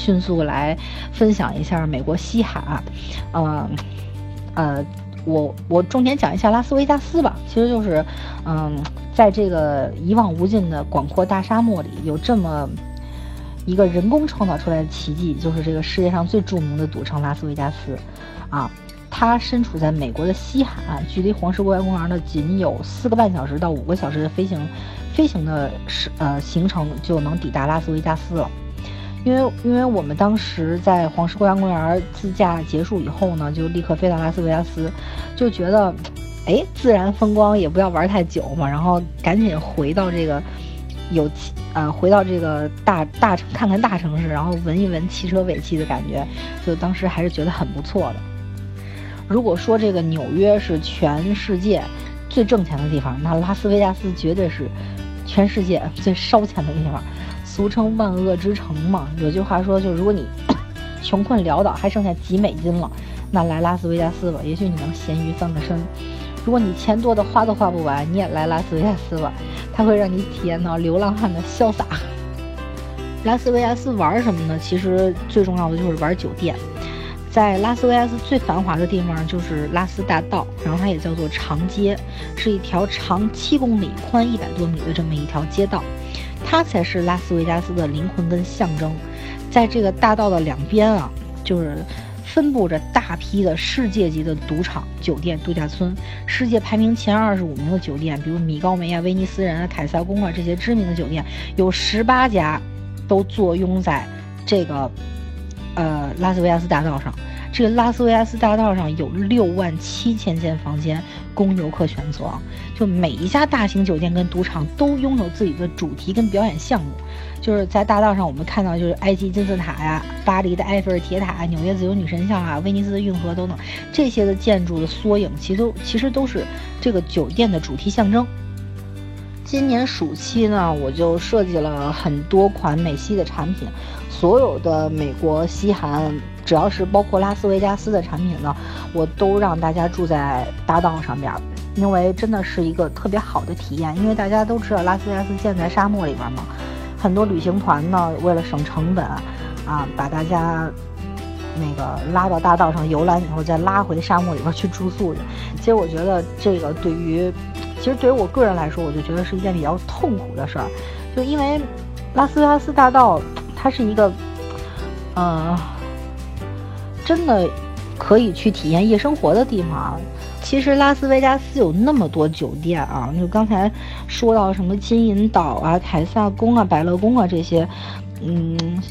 迅速来分享一下美国西海岸，呃，呃，我我重点讲一下拉斯维加斯吧。其实就是，嗯，在这个一望无尽的广阔大沙漠里，有这么一个人工创造出来的奇迹，就是这个世界上最著名的赌城拉斯维加斯，啊。它身处在美国的西海岸，距离黄石国家公园呢仅有四个半小时到五个小时的飞行，飞行的时呃行程就能抵达拉斯维加斯了。因为因为我们当时在黄石国家公园自驾结束以后呢，就立刻飞到拉斯维加斯，就觉得，哎，自然风光也不要玩太久嘛，然后赶紧回到这个有呃回到这个大大城看看大城市，然后闻一闻汽车尾气的感觉，就当时还是觉得很不错的。如果说这个纽约是全世界最挣钱的地方，那拉斯维加斯绝对是全世界最烧钱的地方，俗称万恶之城嘛。有句话说，就如果你穷困潦倒还剩下几美金了，那来拉斯维加斯吧，也许你能咸鱼翻个身。如果你钱多的花都花不完，你也来拉斯维加斯吧，它会让你体验到流浪汉的潇洒。拉斯维加斯玩什么呢？其实最重要的就是玩酒店。在拉斯维加斯最繁华的地方就是拉斯大道，然后它也叫做长街，是一条长七公里、宽一百多米的这么一条街道，它才是拉斯维加斯的灵魂跟象征。在这个大道的两边啊，就是分布着大批的世界级的赌场、酒店、度假村，世界排名前二十五名的酒店，比如米高梅啊、威尼斯人啊、凯撒宫啊这些知名的酒店，有十八家都坐拥在这个。呃，拉斯维加斯大道上，这个拉斯维加斯大道上有六万七千间房间供游客选择。就每一家大型酒店跟赌场都拥有自己的主题跟表演项目。就是在大道上，我们看到就是埃及金字塔呀、巴黎的埃菲尔铁塔、纽约自由女神像啊、威尼斯的运河等等这些的建筑的缩影，其实都其实都是这个酒店的主题象征。今年暑期呢，我就设计了很多款美西的产品。所有的美国西韩，只要是包括拉斯维加斯的产品呢，我都让大家住在大道上边，因为真的是一个特别好的体验。因为大家都知道拉斯维加斯建在沙漠里边嘛，很多旅行团呢为了省成本，啊，把大家那个拉到大道上游览以后，再拉回沙漠里边去住宿去。其实我觉得这个对于，其实对于我个人来说，我就觉得是一件比较痛苦的事儿，就因为拉斯维加斯大道。它是一个，嗯，真的可以去体验夜生活的地方。其实拉斯维加斯有那么多酒店啊，就刚才说到什么金银岛啊、凯撒宫啊、百乐宫啊这些，嗯，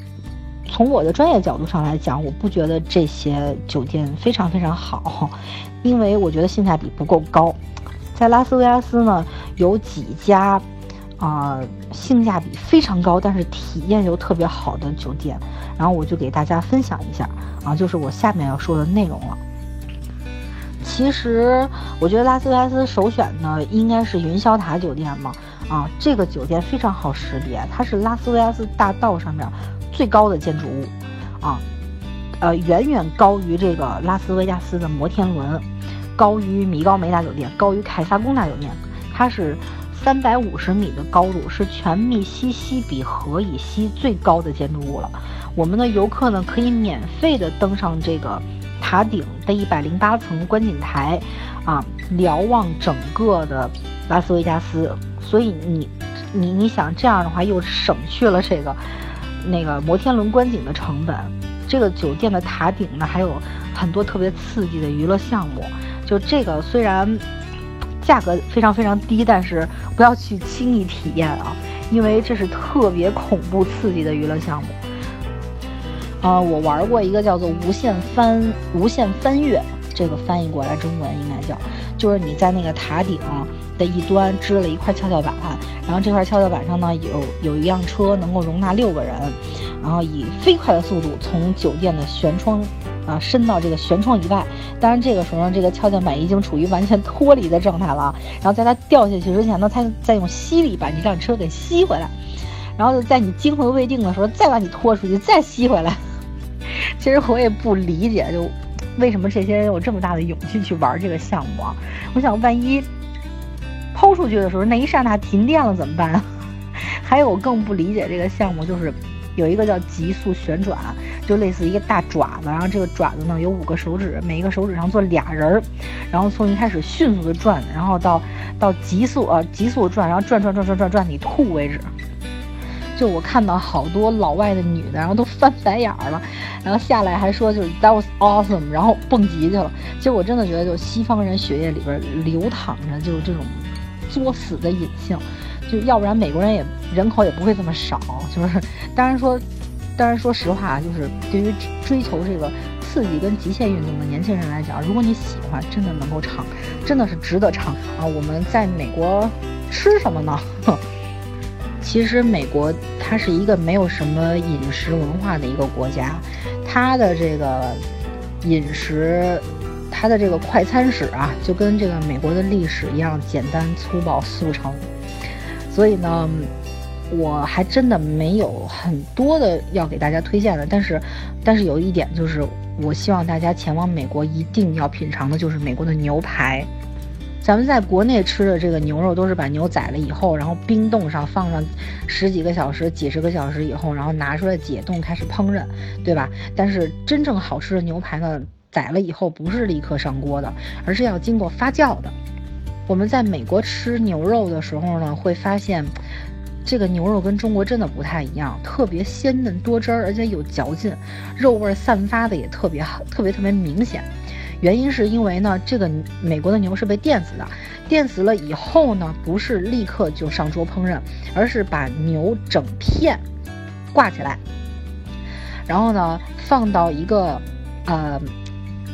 从我的专业角度上来讲，我不觉得这些酒店非常非常好，因为我觉得性价比不够高。在拉斯维加斯呢，有几家。啊，性价比非常高，但是体验又特别好的酒店，然后我就给大家分享一下啊，就是我下面要说的内容了。其实我觉得拉斯维加斯首选呢应该是云霄塔酒店嘛，啊，这个酒店非常好识别，它是拉斯维加斯大道上面最高的建筑物，啊，呃，远远高于这个拉斯维加斯的摩天轮，高于米高梅大酒店，高于凯撒宫大酒店，它是。三百五十米的高度是全密西西比河以西最高的建筑物了。我们的游客呢可以免费的登上这个塔顶的一百零八层观景台，啊，瞭望整个的拉斯维加斯。所以你你你想这样的话又省去了这个那个摩天轮观景的成本。这个酒店的塔顶呢还有很多特别刺激的娱乐项目。就这个虽然。价格非常非常低，但是不要去轻易体验啊，因为这是特别恐怖刺激的娱乐项目。啊，我玩过一个叫做“无限翻无限翻越”，这个翻译过来中文应该叫，就是你在那个塔顶的一端支了一块跷跷板，然后这块跷跷板上呢有有一辆车能够容纳六个人，然后以飞快的速度从酒店的舷窗。啊，伸到这个舷窗以外，当然这个时候呢，这个跷跷板已经处于完全脱离的状态了。然后在它掉下去之前呢，它再用吸力把你这辆车给吸回来，然后在你惊魂未定的时候再把你拖出去，再吸回来。其实我也不理解，就为什么这些人有这么大的勇气去玩这个项目啊？我想，万一抛出去的时候那一刹那停电了怎么办？还有更不理解这个项目就是有一个叫极速旋转，就类似一个大爪子，然后这个爪子呢有五个手指，每一个手指上坐俩人儿，然后从一开始迅速的转，然后到到极速啊极速转，然后转转转转转转你吐为止。就我看到好多老外的女的，然后都翻白眼了，然后下来还说就是 that was awesome，然后蹦极去了。其实我真的觉得，就西方人血液里边流淌着就是这种作死的隐性，就要不然美国人也人口也不会这么少。就是当然说，当然说实话，就是对于追求这个刺激跟极限运动的年轻人来讲，如果你喜欢，真的能够尝，真的是值得尝啊。我们在美国吃什么呢？其实美国它是一个没有什么饮食文化的一个国家，它的这个饮食，它的这个快餐史啊，就跟这个美国的历史一样简单粗暴速成。所以呢，我还真的没有很多的要给大家推荐的。但是，但是有一点就是，我希望大家前往美国一定要品尝的就是美国的牛排。咱们在国内吃的这个牛肉都是把牛宰了以后，然后冰冻上放上十几个小时、几十个小时以后，然后拿出来解冻开始烹饪，对吧？但是真正好吃的牛排呢，宰了以后不是立刻上锅的，而是要经过发酵的。我们在美国吃牛肉的时候呢，会发现这个牛肉跟中国真的不太一样，特别鲜嫩多汁儿，而且有嚼劲，肉味散发的也特别好，特别特别明显。原因是因为呢，这个美国的牛是被电死的，电死了以后呢，不是立刻就上桌烹饪，而是把牛整片挂起来，然后呢放到一个呃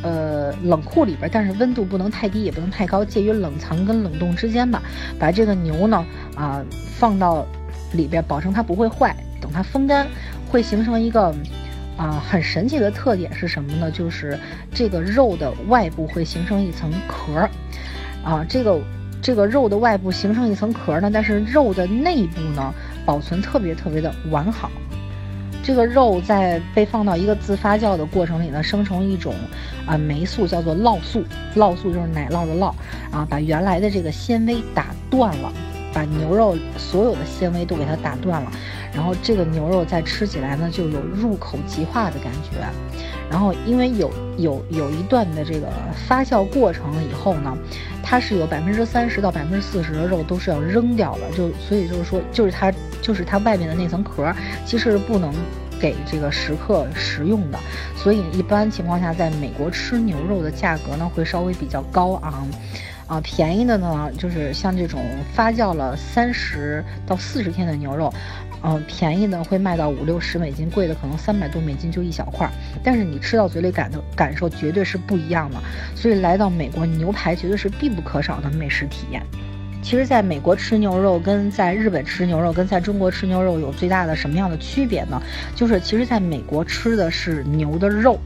呃冷库里边，但是温度不能太低，也不能太高，介于冷藏跟冷冻之间吧。把这个牛呢啊放到里边，保证它不会坏。等它风干，会形成一个。啊，很神奇的特点是什么呢？就是这个肉的外部会形成一层壳儿，啊，这个这个肉的外部形成一层壳呢，但是肉的内部呢保存特别特别的完好。这个肉在被放到一个自发酵的过程里呢，生成一种啊酶素，叫做酪素，酪素就是奶酪的酪，啊，把原来的这个纤维打断了。把牛肉所有的纤维都给它打断了，然后这个牛肉再吃起来呢，就有入口即化的感觉。然后因为有有有一段的这个发酵过程以后呢，它是有百分之三十到百分之四十的肉都是要扔掉的，就所以就是说，就是它就是它外面的那层壳，其实是不能给这个食客食用的。所以一般情况下，在美国吃牛肉的价格呢，会稍微比较高昂。啊，便宜的呢，就是像这种发酵了三十到四十天的牛肉，嗯，便宜的会卖到五六十美金，贵的可能三百多美金就一小块儿。但是你吃到嘴里感的感受绝对是不一样的。所以来到美国，牛排绝对是必不可少的美食体验。其实，在美国吃牛肉跟在日本吃牛肉跟在中国吃牛肉有最大的什么样的区别呢？就是其实在美国吃的是牛的肉，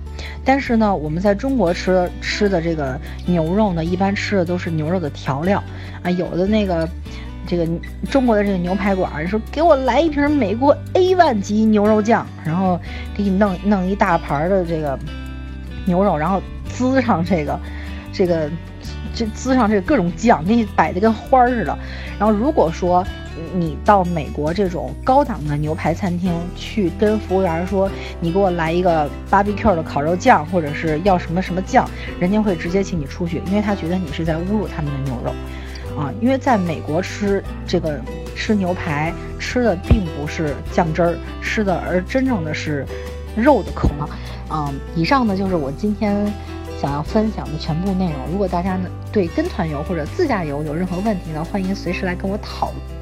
但是呢，我们在中国吃吃的这个牛肉呢，一般吃的都是牛肉的调料啊。有的那个这个中国的这个牛排馆说给我来一瓶美国 A 万级牛肉酱，然后给你弄弄一大盘的这个牛肉，然后滋上这个这个。这滋上这各种酱，给你摆的跟花儿似的。然后如果说你到美国这种高档的牛排餐厅去跟服务员说，你给我来一个 barbecue 的烤肉酱，或者是要什么什么酱，人家会直接请你出去，因为他觉得你是在侮辱他们的牛肉啊。因为在美国吃这个吃牛排吃的并不是酱汁儿，吃的而真正的是肉的口嘛。嗯，以上呢就是我今天。想要分享的全部内容，如果大家呢对跟团游或者自驾游有任何问题呢，欢迎随时来跟我讨论。